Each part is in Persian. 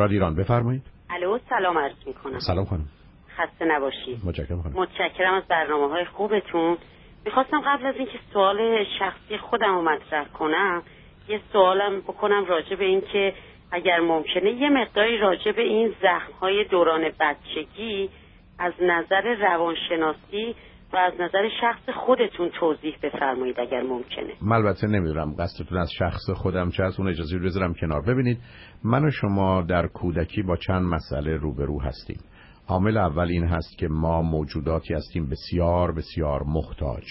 رادیو ایران بفرمایید. الو سلام عرض می‌کنم. سلام خانم. خسته نباشید. متشکرم خانم. متشکرم از برنامه های خوبتون. می‌خواستم قبل از اینکه سوال شخصی خودم رو مطرح کنم یه سوالم بکنم راجع به اینکه اگر ممکنه یه مقداری راجع به این زخم های دوران بچگی از نظر روانشناسی و از نظر شخص خودتون توضیح بفرمایید اگر ممکنه. من البته نمی‌دونم قصدتون از شخص خودم چه از اون اجازه بذارم کنار. ببینید من و شما در کودکی با چند مسئله روبرو هستیم. عامل اول این هست که ما موجوداتی هستیم بسیار بسیار محتاج.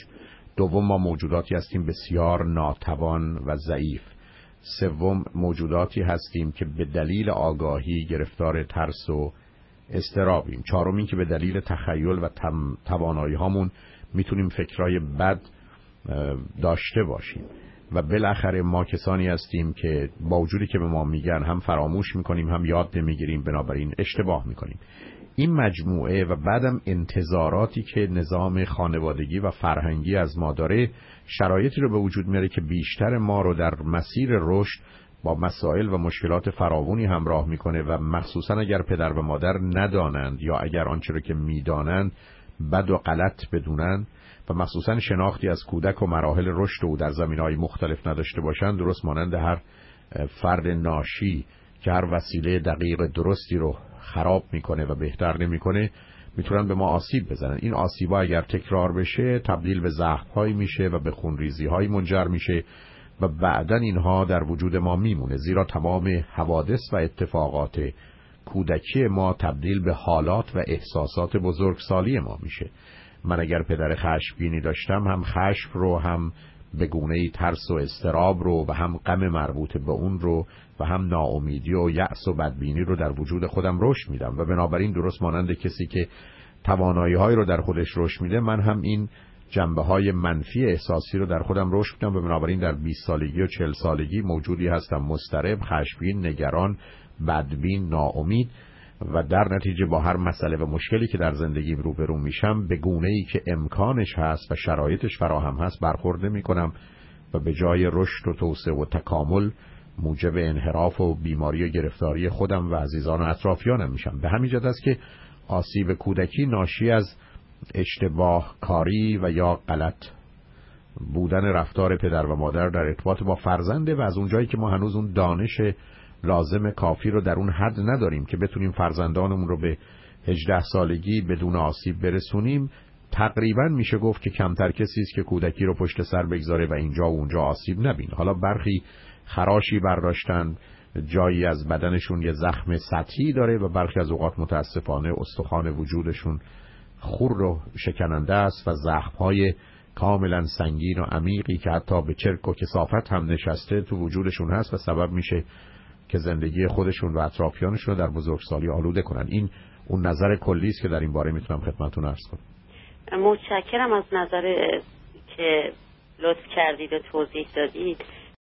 دوم ما موجوداتی هستیم بسیار ناتوان و ضعیف. سوم موجوداتی هستیم که به دلیل آگاهی گرفتار ترس و استرابیم چهارم که به دلیل تخیل و توانایی هامون می‌تونیم فکرای بد داشته باشیم. و بالاخره ما کسانی هستیم که با وجودی که به ما میگن هم فراموش می‌کنیم هم یاد نمی‌گیریم بنابراین اشتباه می‌کنیم. این مجموعه و بعدم انتظاراتی که نظام خانوادگی و فرهنگی از ما داره شرایطی رو به وجود میاره که بیشتر ما رو در مسیر رشد با مسائل و مشکلات فراوانی همراه می‌کنه و مخصوصا اگر پدر و مادر ندانند یا اگر آنچه رو که می‌دانند بد و غلط بدونند و مخصوصا شناختی از کودک و مراحل رشد او در زمین های مختلف نداشته باشند درست مانند هر فرد ناشی که هر وسیله دقیق درستی رو خراب می‌کنه و بهتر نمی‌کنه می‌تونن به ما آسیب بزنن. این آسیبا اگر تکرار بشه تبدیل به زخم میشه و به خونریزی منجر میشه. و بعدا اینها در وجود ما میمونه زیرا تمام حوادث و اتفاقات کودکی ما تبدیل به حالات و احساسات بزرگسالی ما میشه. من اگر پدر خشمگینی داشتم هم خشم رو هم به گونه ترس و استراب رو و هم غم مربوط به اون رو و هم ناامیدی و یأس و بدبینی رو در وجود خودم رشد میدم. و بنابراین درست مانند کسی که توانایی های رو در خودش رشد میده من هم این جنبه های منفی احساسی رو در خودم رشد میدم و بنابراین در 20 سالگی و 40 سالگی موجودی هستم. مسترب، خشمگین، نگران، بدبین، ناامید و در نتیجه با هر مسئله و مشکلی که در زندگیم روبرو میشم به گونه ای که امکانش هست و شرایطش فراهم هست برخورد می کنم و به جای رشد و توسعه و تکامل موجب انحراف و بیماری و گرفتاری خودم و عزیزان و اطرافیانم میشم. به همین جد است که آسیب کودکی ناشی از اشتباه کاری و یا غلط. بودن رفتار پدر و مادر در ارتباط با فرزنده و از اونجایی که ما هنوز اون دانش لازم کافی رو در اون حد نداریم که بتونیم فرزندانمون رو به 18 سالگی بدون آسیب برسونیم تقریبا میشه گفت که کمتر کسی است که کودکی رو پشت سر بگذاره و اینجا و اونجا آسیب نبینه. حالا برخی خراشی برداشتن جایی از بدنشون یه زخم سطحی داره و برخی از اوقات متاسفانه استخوان وجودشون خور و شکننده است و زخمهای کاملا سنگین و عمیقی که حتی به چرک و کسافت هم نشسته تو وجودشون هست و سبب میشه که زندگی خودشون و اطرافیانشون رو در بزرگسالی آلوده کنن. این اون نظر کلی است که در این باره می‌تونم خدمتتون عرض کنم. متشکرم از نظر که لطف کردید و توضیح دادید.